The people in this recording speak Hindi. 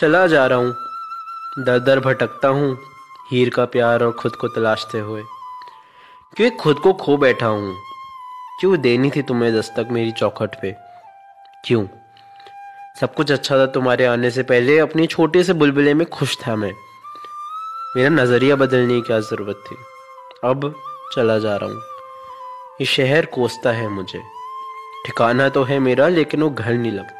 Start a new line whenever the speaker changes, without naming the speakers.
चला जा रहा हूँ। दर दर भटकता हूँ, हीर का प्यार और खुद को तलाशते हुए। क्यों खुद को खो बैठा हूँ? क्यों देनी थी तुम्हें दस्तक मेरी चौखट पे? क्यों? सब कुछ अच्छा था तुम्हारे आने से पहले, अपनी छोटे से बुलबुले में खुश था मैं। मेरा नज़रिया बदलने की क्या ज़रूरत थी? अब चला जा रहा हूँ। ये शहर कोसता है मुझे। ठिकाना तो है मेरा, लेकिन वो घर नहीं लगता।